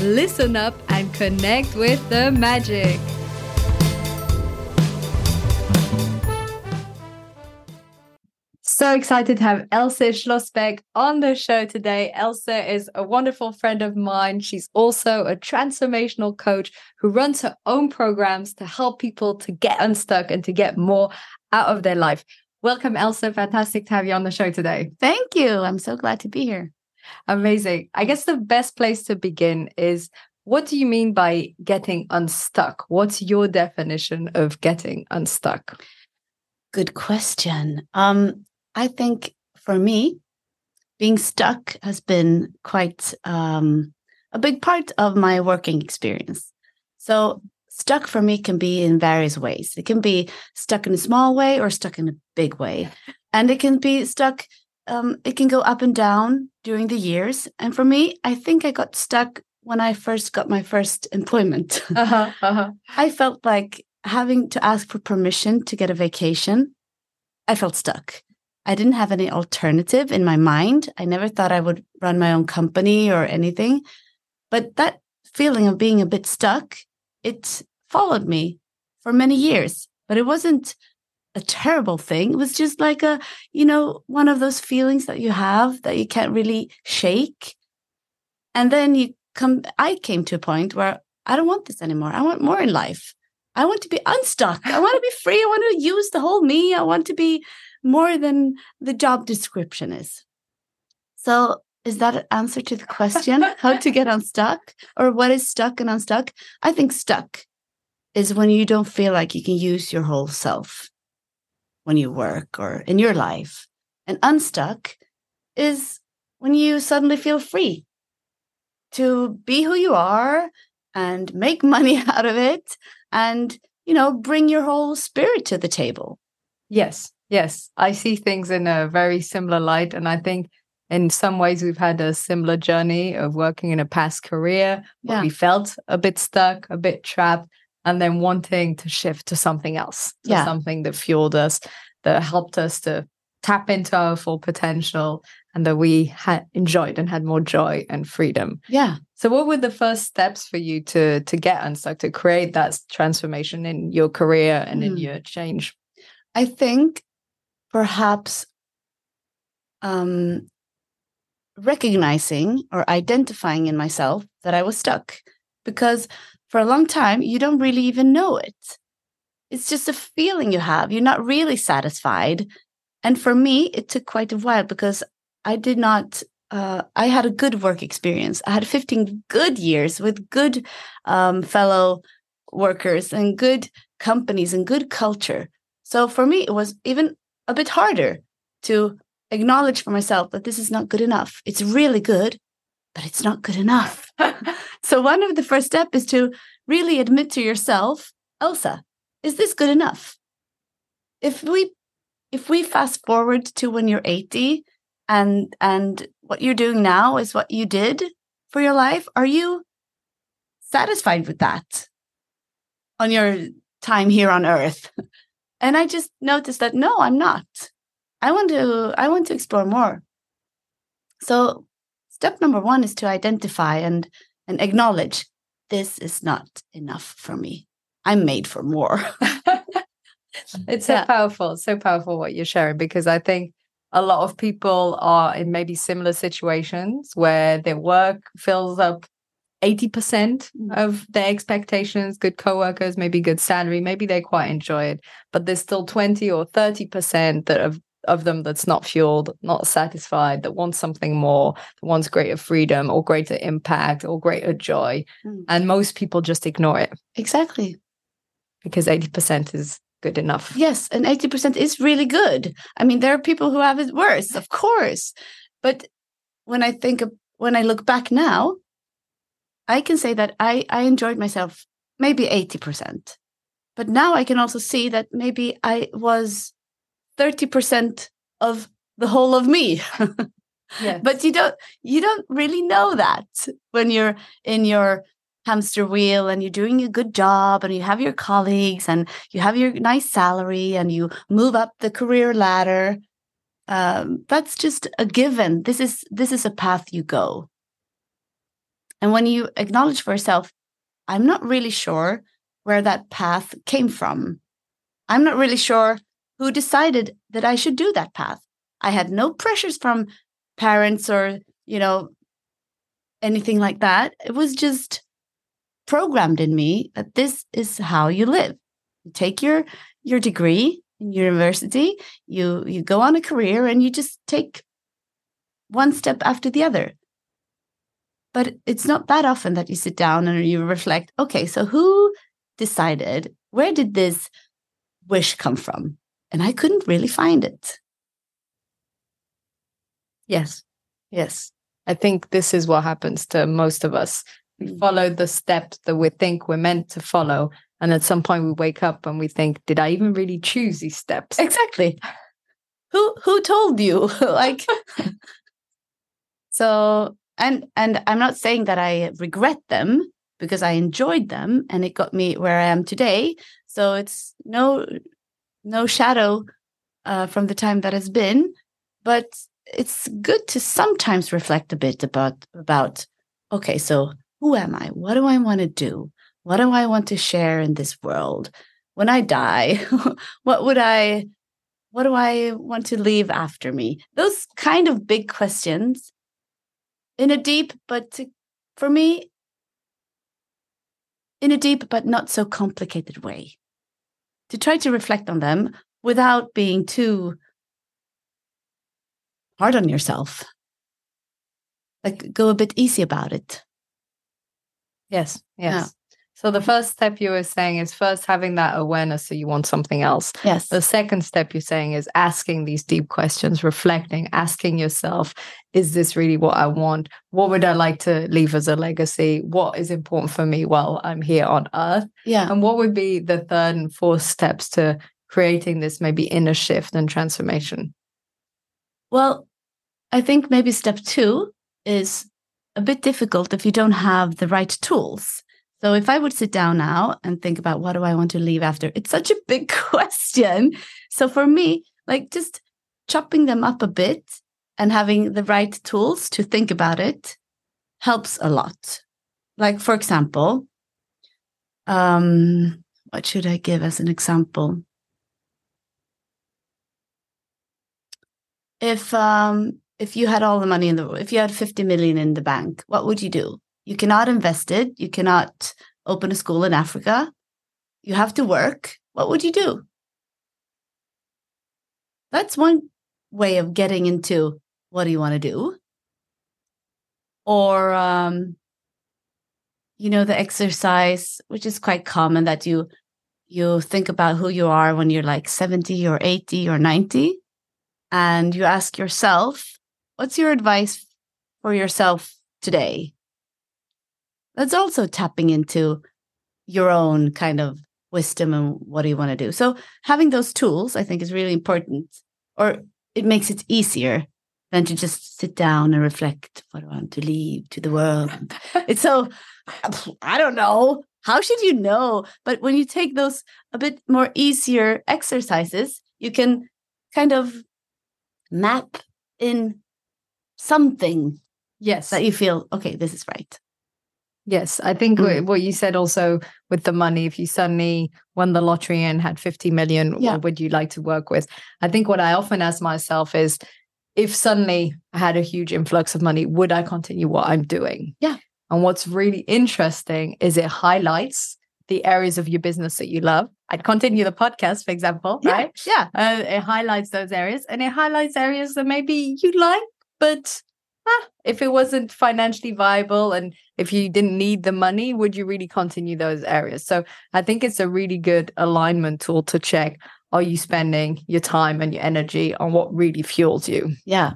listen up, and connect with the magic. So excited to have Else Schlasberg on the show today. Else is a wonderful friend of mine. She's also a transformational coach who runs her own programs to help people to get unstuck and to get more out of their life. Welcome, Else. Fantastic to have you on the show today. Thank you. I'm so glad to be here. Amazing. I guess the best place to begin is what do you mean by getting unstuck? What's your definition of getting unstuck? Good question. Um, I think for me, being stuck has been quite um, a big part of my working experience. So, stuck for me can be in various ways. It can be stuck in a small way or stuck in a big way. And it can be stuck um, it can go up and down during the years. And for me, I think I got stuck when I first got my first employment. Uh-huh, uh-huh. I felt like having to ask for permission to get a vacation, I felt stuck. I didn't have any alternative in my mind. I never thought I would run my own company or anything. But that feeling of being a bit stuck, it followed me for many years. But it wasn't a terrible thing. It was just like a, you know, one of those feelings that you have that you can't really shake. And then you come, I came to a point where I don't want this anymore. I want more in life. I want to be unstuck. I want to be free. I want to use the whole me. I want to be more than the job description is. So, is that an answer to the question how to get unstuck or what is stuck and unstuck? I think stuck is when you don't feel like you can use your whole self when you work or in your life. And unstuck is when you suddenly feel free to be who you are and make money out of it and, you know, bring your whole spirit to the table. Yes, yes. I see things in a very similar light. And I think in some ways we've had a similar journey of working in a past career where yeah. we felt a bit stuck, a bit trapped and then wanting to shift to something else, to yeah. something that fueled us, that helped us to tap into our full potential and that we had enjoyed and had more joy and freedom. Yeah. So what were the first steps for you to to get unstuck, to create that transformation in your career and mm. in your change? I think perhaps um recognizing or identifying in myself that I was stuck because for a long time, you don't really even know it. It's just a feeling you have. You're not really satisfied. And for me, it took quite a while because I did not, uh, I had a good work experience. I had 15 good years with good um, fellow workers and good companies and good culture. So for me, it was even a bit harder to acknowledge for myself that this is not good enough. It's really good, but it's not good enough. so one of the first step is to really admit to yourself, Else, is this good enough? If we if we fast forward to when you're 80 and and what you're doing now is what you did for your life, are you satisfied with that on your time here on earth? And I just noticed that no, I'm not. I want to I want to explore more. So step number one is to identify and and acknowledge this is not enough for me i'm made for more it's so yeah. powerful so powerful what you're sharing because i think a lot of people are in maybe similar situations where their work fills up 80% mm. of their expectations, good coworkers, maybe good salary, maybe they quite enjoy it, but there's still 20 or 30% that have of them that's not fueled, not satisfied, that wants something more, that wants greater freedom or greater impact or greater joy. Mm. And most people just ignore it. Exactly. Because 80% is good enough. Yes. And 80% is really good. I mean, there are people who have it worse, of course. But when I think of, when I look back now, I can say that I, I enjoyed myself maybe 80%. But now I can also see that maybe I was 30% of the whole of me. Yes. but you don't you don't really know that when you're in your hamster wheel and you're doing a good job and you have your colleagues and you have your nice salary and you move up the career ladder um, that's just a given this is this is a path you go and when you acknowledge for yourself i'm not really sure where that path came from i'm not really sure who decided that i should do that path. I had no pressures from parents or you know anything like that. It was just programmed in me that this is how you live. You take your your degree in university you you go on a career and you just take one step after the other. But it's not that often that you sit down and you reflect okay so who decided where did this wish come from and i couldn't really find it Yes. Yes. I think this is what happens to most of us. We Mm. follow the steps that we think we're meant to follow. And at some point we wake up and we think, did I even really choose these steps? exactly who who told you like so and and i'm not saying that i regret them because i enjoyed them and it got me where i am today so it's no no shadow uh, from the time that has been but it's good to sometimes reflect a bit about about okay so who am i what do i want to do what do i want to share in this world when i die what would i what do I want to leave after me? Those kind of big questions in a deep, but to, for me, in a deep but not so complicated way. To try to reflect on them without being too hard on yourself. Like go a bit easy about it. Yes. Yes. So the first step you were saying is first having that awareness that you want something else. Yes. The second step you're saying is asking these deep questions, reflecting, asking yourself, is this really what I want? What would I like to leave as a legacy? What is important for me while I'm here on earth? Yeah. And what would be the third and fourth steps to creating this maybe inner shift and transformation? Well, I think maybe step two is a bit difficult if you don't have the right tools. So if I would sit down now and think about what do I want to leave after, it's such a big question. So for me, like just chopping them up a bit and having the right tools to think about it helps a lot. Like for example, um, what should I give as an example? If um if you had all the money in the if you had 50 million in the bank, what would you do? You cannot invest it. You cannot open a school in Africa. You have to work. What would you do? That's one way of getting into what do you want to do? Or, um, you know, the exercise, which is quite common that you you think about who you are when you're like 70 or 80 or 90 and you ask yourself what's your advice for yourself today that's also tapping into your own kind of wisdom and what do you want to do. So having those tools, I think, is really important, or it makes it easier than to just sit down and reflect what I want to leave to the world. it's so I don't know. How should you know? But when you take those a bit more easier exercises, you can kind of map in something Yes. that you feel, okay, this is right. Yes, I think Mm. wh- what you said also with the money, if you suddenly won the lottery and had 50 million, Yeah. what would you like to work with? I think what I often ask myself is if suddenly I had a huge influx of money, would I continue what I'm doing? Yeah. And what's really interesting is it highlights the areas of your business that you love. I'd continue the podcast, for example, Yeah, right? Yeah. Uh, it highlights those areas and it highlights areas that maybe you like, but ah, if it wasn't financially viable and if you didn't need the money, would you really continue those areas? So I think it's a really good alignment tool to check are you spending your time and your energy on what really fuels you? Yeah.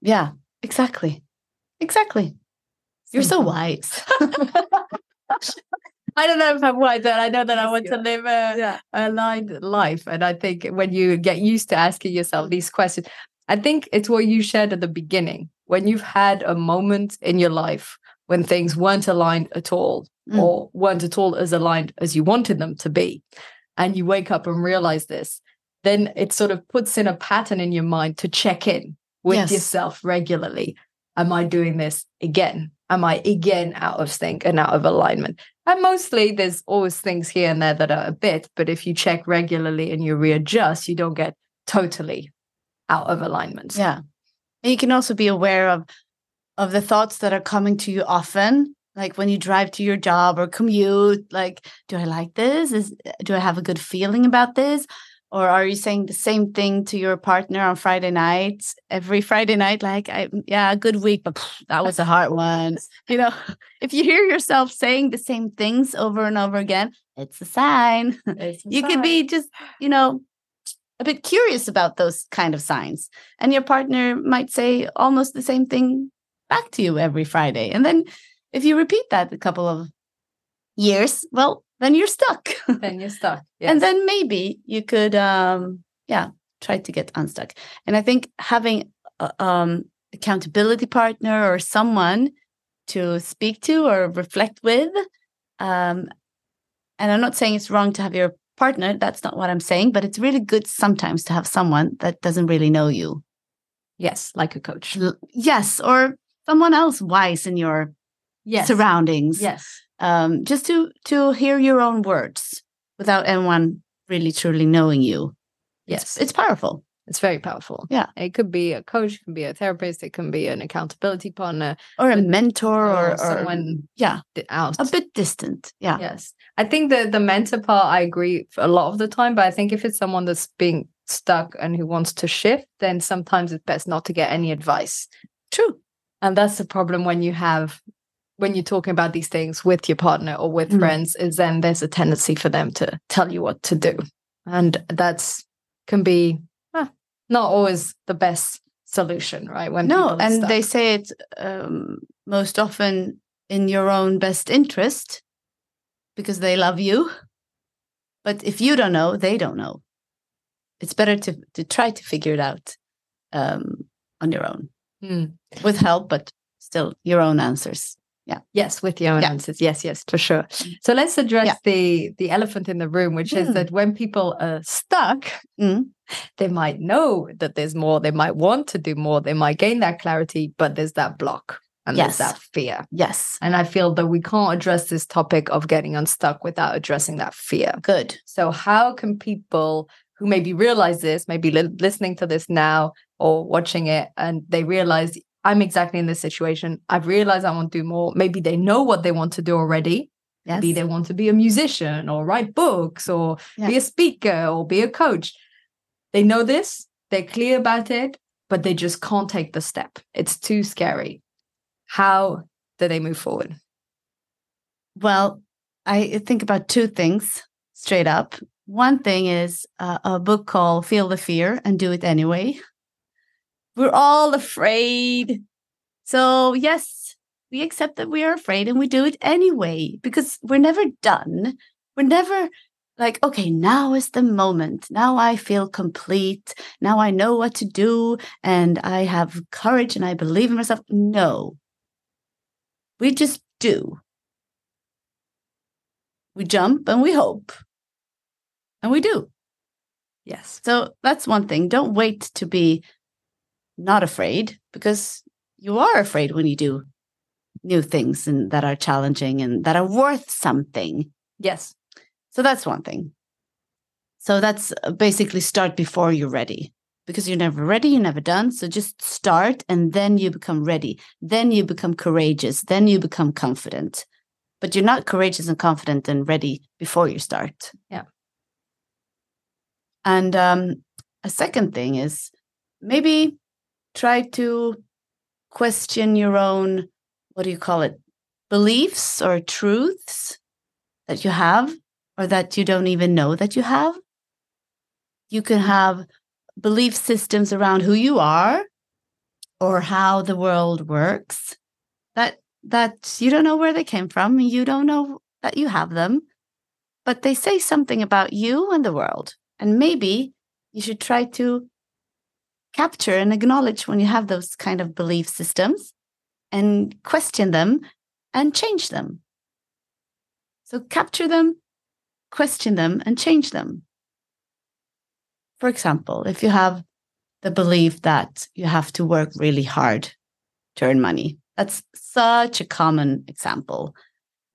Yeah. Exactly. Exactly. You're so wise. I don't know if I'm white, but I know that I want to live a, Yeah. a aligned life. And I think when you get used to asking yourself these questions, I think it's what you shared at the beginning. When you've had a moment in your life when things weren't aligned at all, Mm. or weren't at all as aligned as you wanted them to be, and you wake up and realize this, then it sort of puts in a pattern in your mind to check in with Yes. yourself regularly. Am I doing this again? Am I again out of sync and out of alignment? And mostly there's always things here and there that are a bit, but if you check regularly and you readjust, you don't get totally out of alignment. Yeah. And you can also be aware of of the thoughts that are coming to you often, like when you drive to your job or commute, like, do I like this? Is do I have a good feeling about this? Or are you saying the same thing to your partner on Friday nights, every Friday night? Like, I yeah, good week, but pff, that was a hard one. You know, if you hear yourself saying the same things over and over again, it's a sign. It's you could be just you know a bit curious about those kind of signs and your partner might say almost the same thing back to you every friday and then if you repeat that a couple of years well then you're stuck then you're stuck. and then maybe you could um yeah try to get unstuck and i think having a um accountability partner or someone to speak to or reflect with um and i'm not saying it's wrong to have your partner that's not what i'm saying but it's really good sometimes to have someone that doesn't really know you yes, like a coach. L- yes or someone else wise in your Yes. surroundings Yes. um, just to to hear your own words without anyone really truly knowing you. Yes. It's powerful. It's very powerful. Yeah. It could be a coach, it can be a therapist, it can be an accountability partner, Or a mentor or, or someone yeah, out. a bit distant. Yeah. Yes. I think the the mentor part I agree a lot of the time, but I think if it's someone that's being stuck and who wants to shift, then sometimes it's best not to get any advice. True. And that's the problem when you have when you're talking about these things with your partner or with Mm. friends, is then there's a tendency for them to tell you what to do. And that's can be not always the best solution, right? When No, and they say it um, most often in your own best interest because they love you. But if you don't know, they don't know. It's better to to try to figure it out um, on your own Hmm. with help, but still your own answers. Yeah. Yes, with your own Yeah. answers. Yes, yes, for sure. So let's address Yeah. the the elephant in the room, which is Mm. that when people are stuck, Mm. They might know that there's more, they might want to do more, they might gain that clarity, but there's that block and Yes. there's that fear. Yes. And I feel that we can't address this topic of getting unstuck without addressing that fear. Good. So, how can people who maybe realize this, maybe li- listening to this now or watching it, and they realize I'm exactly in this situation, I've realized I want to do more. Maybe they know what they want to do already. Yes. Maybe they want to be a musician or write books or be a speaker or be a coach. They know this, they're clear about it, but they just can't take the step. It's too scary. How do they move forward? Well, I think about two things straight up. One thing is uh, a book called Feel the Fear and Do It Anyway. We're all afraid. So, yes, we accept that we are afraid and we do it anyway because we're never done. We're never like, okay, now is the moment. Now I feel complete. Now I know what to do and I have courage and I believe in myself. No, we just do. We jump and we hope. And we do. Yes. So that's one thing. Don't wait to be not afraid because you are afraid when you do new things and that are challenging and that are worth something. Yes. So that's one thing. So that's uh, basically start before you're ready because you're never ready, you're never done. So just start and then you become ready. Then you become courageous. Then you become confident. But you're not courageous and confident and ready before you start. Yeah. And um, a second thing is maybe try to question your own, what do you call it, beliefs or truths that you have or that you don't even know that you have. You can have belief systems around who you are or how the world works that that you don't know where they came from you don't know that you have them, but they say something about you and the world. And maybe you should try to capture and acknowledge when you have those kind of belief systems and question them and change them. So capture them, question them, and change them. For example, if you have the belief that you have to work really hard to earn money, that's such a common example.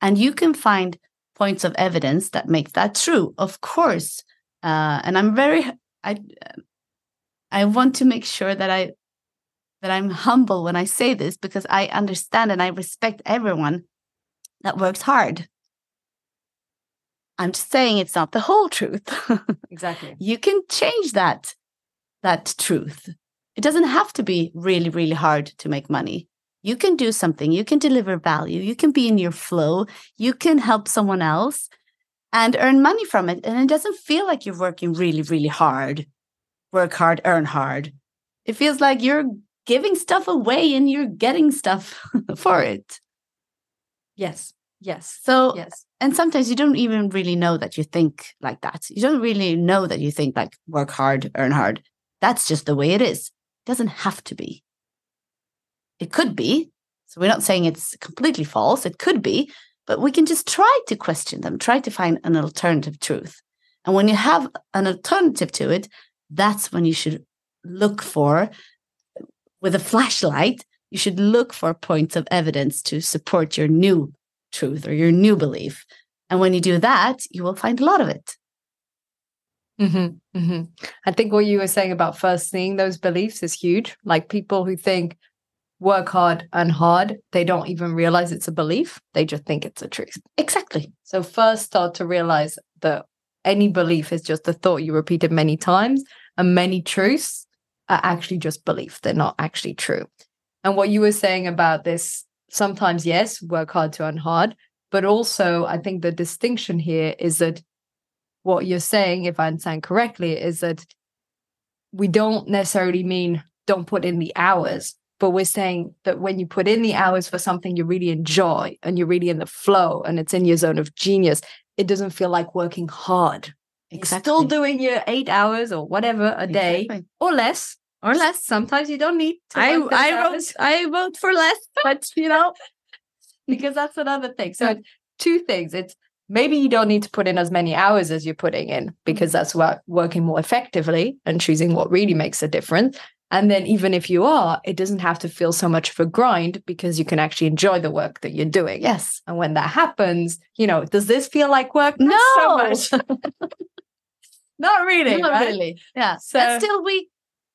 And you can find points of evidence that make that true, of course. Uh, and I'm very, I, I want to make sure that I, that I'm humble when I say this because I understand and I respect everyone that works hard. I'm just saying it's not the whole truth. exactly. You can change that that truth. It doesn't have to be really really hard to make money. You can do something, you can deliver value, you can be in your flow, you can help someone else and earn money from it and it doesn't feel like you're working really really hard. Work hard, earn hard. It feels like you're giving stuff away and you're getting stuff for it. Yes. Yes. So, yes. And sometimes you don't even really know that you think like that. You don't really know that you think like work hard, earn hard. That's just the way it is. It doesn't have to be. It could be. So we're not saying it's completely false. It could be, but we can just try to question them, try to find an alternative truth. And when you have an alternative to it, that's when you should look for, with a flashlight, you should look for points of evidence to support your new truth or your new belief. And when you do that, you will find a lot of it. Mm-hmm, mm-hmm. I think what you were saying about first seeing those beliefs is huge. Like people who think work hard and hard, they don't even realize it's a belief. They just think it's a truth. Exactly. So first start to realize that any belief is just a thought you repeated many times, and many truths are actually just belief. They're not actually true. And what you were saying about this sometimes, yes, work hard to earn hard. But also, I think the distinction here is that what you're saying, if I understand correctly, is that we don't necessarily mean don't put in the hours, but we're saying that when you put in the hours for something you really enjoy and you're really in the flow and it's in your zone of genius, it doesn't feel like working hard. Exactly. You're still doing your eight hours or whatever a day exactly. or less, or less. Sometimes you don't need to. I I vote I vote for less, but you know, because that's another thing. So two things. It's maybe you don't need to put in as many hours as you're putting in because mm-hmm. that's what working more effectively and choosing what really makes a difference. And then even if you are, it doesn't have to feel so much of a grind because you can actually enjoy the work that you're doing. Yes. And when that happens, you know, does this feel like work? No. So Not really. Not right? really. Yeah. So but still we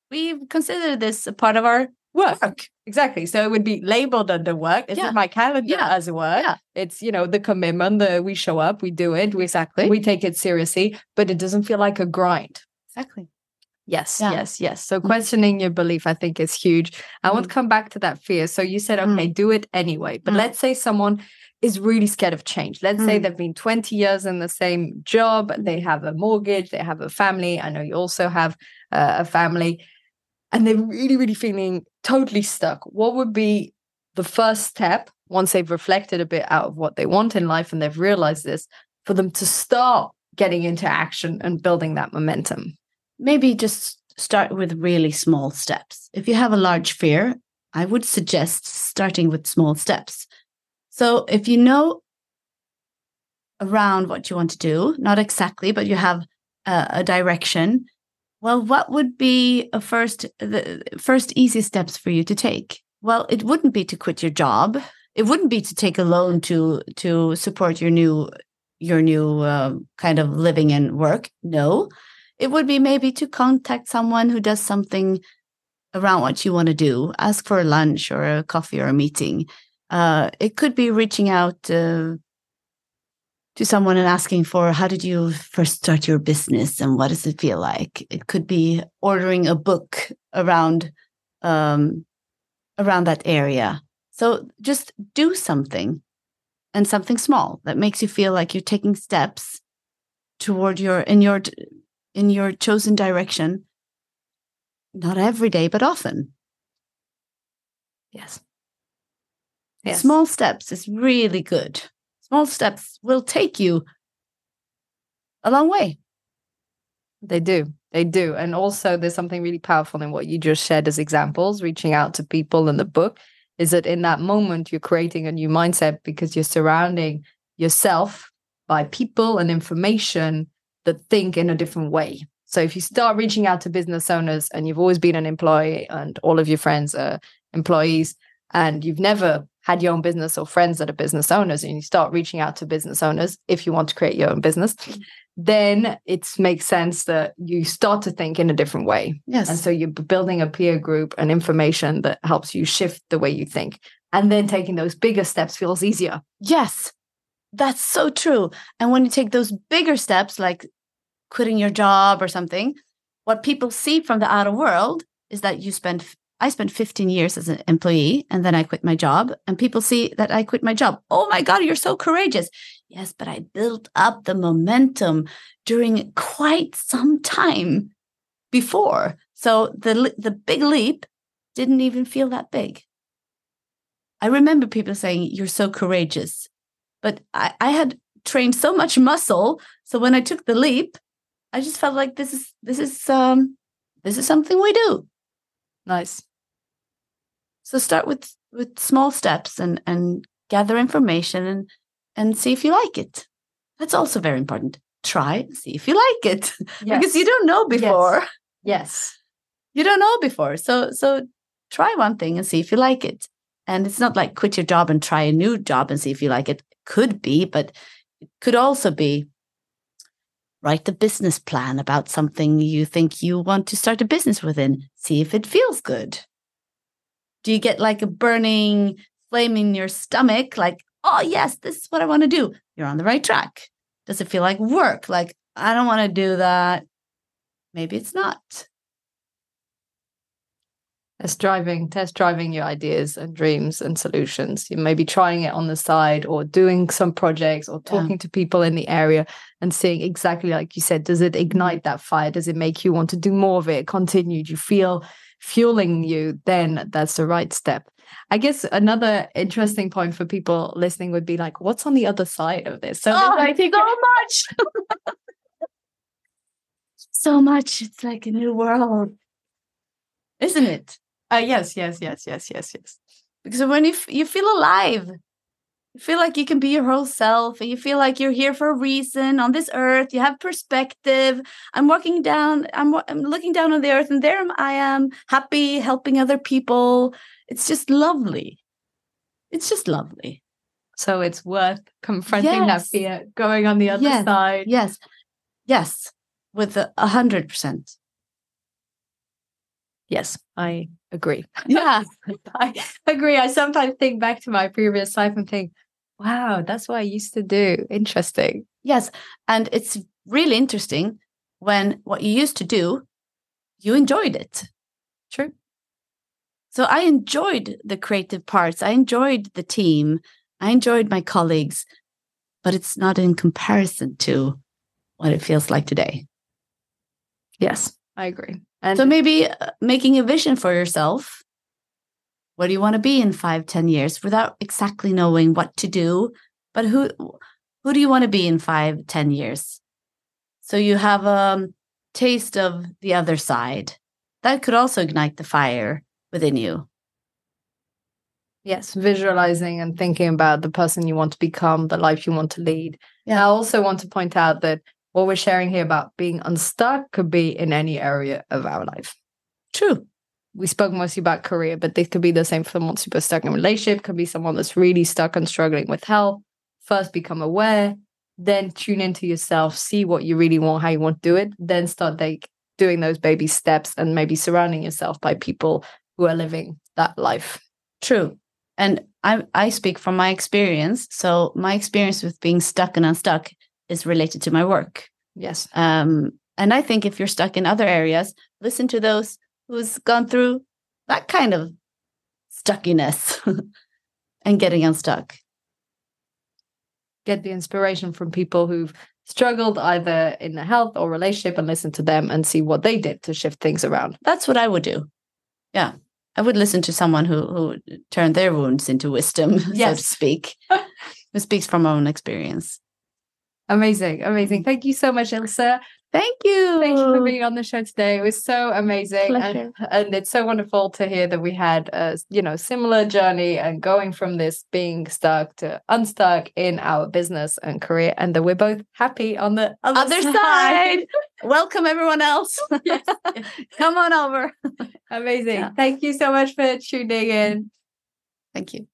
we consider this a part of our work. work. Exactly. So it would be labeled under work. This yeah. is my calendar yeah. as work. Yeah. It's, you know, the commitment that we show up, we do it. We, exactly. We take it seriously, but it doesn't feel like a grind. Exactly. Yes, yeah. yes, yes. So mm-hmm. questioning your belief, I think, is huge. I mm. want to come back to that fear. So you said, okay, mm. do it anyway. But mm. let's say someone is really scared of change. Let's say mm. they've been 20 years in the same job, they have a mortgage, they have a family. I know you also have uh, a family and they're really, really feeling totally stuck, what would be the first step once they've reflected a bit out of what they want in life and they've realized this for them to start getting into action and building that momentum? Maybe just start with really small steps. If you have a large fear, I would suggest starting with small steps. So if you know around what you want to do, not exactly, but you have a, a direction, well, what would be a first the first easy steps for you to take? Well, it wouldn't be to quit your job. It wouldn't be to take a loan to to support your new your new uh, kind of living and work. No, it would be maybe to contact someone who does something around what you want to do. Ask for a lunch or a coffee or a meeting. Uh, it could be reaching out uh, to someone and asking for how did you first start your business and what does it feel like? It could be ordering a book around um, around that area. So just do something and something small that makes you feel like you're taking steps toward your in your in your chosen direction. Not every day but often. Yes. Yes. Small steps is really good small steps will take you a long way. They do. They do. And also, there's something really powerful in what you just shared as examples, reaching out to people in the book, is that in that moment, you're creating a new mindset because you're surrounding yourself by people and information that think in a different way. So if you start reaching out to business owners and you've always been an employee and all of your friends are employees and you've never had your own business or friends that are business owners and you start reaching out to business owners if you want to create your own business then it makes sense that you start to think in a different way. Yes. And so you're building a peer group and information that helps you shift the way you think. And then taking those bigger steps feels easier. Yes, that's so true. And when you take those bigger steps, like quitting your job or something, what people see from the outer world is that you spend I spent 15 years as an employee and then I quit my job. And people see that I quit my job. Oh my God, you're so courageous. Yes, but I built up the momentum during quite some time before. So the, the big leap didn't even feel that big. I remember people saying, You're so courageous. But I, I had trained so much muscle. So when I took the leap, I just felt like this is this is um this is something we do. Nice. So start with with small steps and and gather information and and see if you like it. That's also very important. Try, see if you like it. Yes. because you don't know before. Yes. yes. You don't know before. So so try one thing and see if you like it. And it's not like quit your job and try a new job and see if you like it. Could be, but it could also be write a business plan about something you think you want to start a business within. See if it feels good. Do you get like a burning flame in your stomach? Like, oh, yes, this is what I want to do. You're on the right track. Does it feel like work? Like, I don't want to do that. Maybe it's not. Test driving, test driving your ideas and dreams and solutions. You may be trying it on the side or doing some projects or talking yeah. to people in the area and seeing exactly like you said, does it ignite that fire? Does it make you want to do more of it? Continue? Do you feel fueling you, then that's the right step. I guess another interesting point for people listening would be like, what's on the other side of this? So, oh, I think so much. so much. It's like a new world, isn't it? Uh, yes, yes, yes, yes, yes, yes. Because when you f- you feel alive, you feel like you can be your whole self and you feel like you're here for a reason on this earth. You have perspective. I'm walking down I'm, I'm looking down on the earth and there i am happy helping other people. It's just lovely. It's just lovely. So it's worth confronting yes. that fear going on the other yes. side. yes yes with a hundred percent. Yes i agree. Yeah, I agree. I sometimes think back to my previous life and think, wow, that's what I used to do. Interesting. Yes. And it's really interesting when what you used to do, you enjoyed it. True. So I enjoyed the creative parts. I enjoyed the team. I enjoyed my colleagues, but it's not in comparison to what it feels like today. Yes, I agree. And so maybe uh, making a vision for yourself. What do you want to be in five, ten years without exactly knowing what to do? But who who do you want to be in five, ten years? So you have a taste of the other side. That could also ignite the fire within you. Yes, visualizing and thinking about the person you want to become, the life you want to lead. Yeah. I also want to point out that what we're sharing here about being unstuck could be in any area of our life. True. We spoke mostly about career, but this could be the same for someone super stuck in a relationship, could be someone that's really stuck and struggling with health. First become aware, then tune into yourself, see what you really want, how you want to do it, then start like doing those baby steps and maybe surrounding yourself by people who are living that life. True. And I I speak from my experience. So my experience with being stuck and unstuck is related to my work. Yes. Um, and I think if you're stuck in other areas, listen to those who's gone through that kind of stuckiness and getting unstuck. Get the inspiration from people who've struggled either in the health or relationship and listen to them and see what they did to shift things around. That's what I would do. Yeah. I would listen to someone who who turned their wounds into wisdom, yes. so to speak. who speaks from own experience. Amazing, amazing. Thank you so much, Else. Thank you. Thank you for being on the show today. It was so amazing, and, and, it's so wonderful to hear that we had a you know similar journey and going from this being stuck to unstuck in our business and career, and that we're both happy on the other, other side. side. Welcome everyone else. yes. Come on over. Amazing. Yeah. Thank you so much for tuning in. Thank you.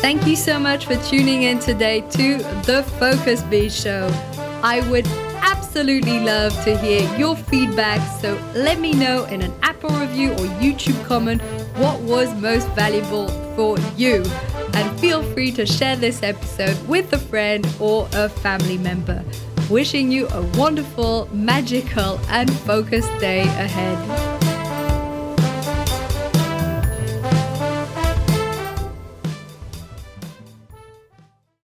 Thank you so much for tuning in today to the Focus Bee Show. I would absolutely love to hear your feedback, so let me know in an Apple review or YouTube comment what was most valuable for you. And feel free to share this episode with a friend or a family member. Wishing you a wonderful, magical, and focused day ahead.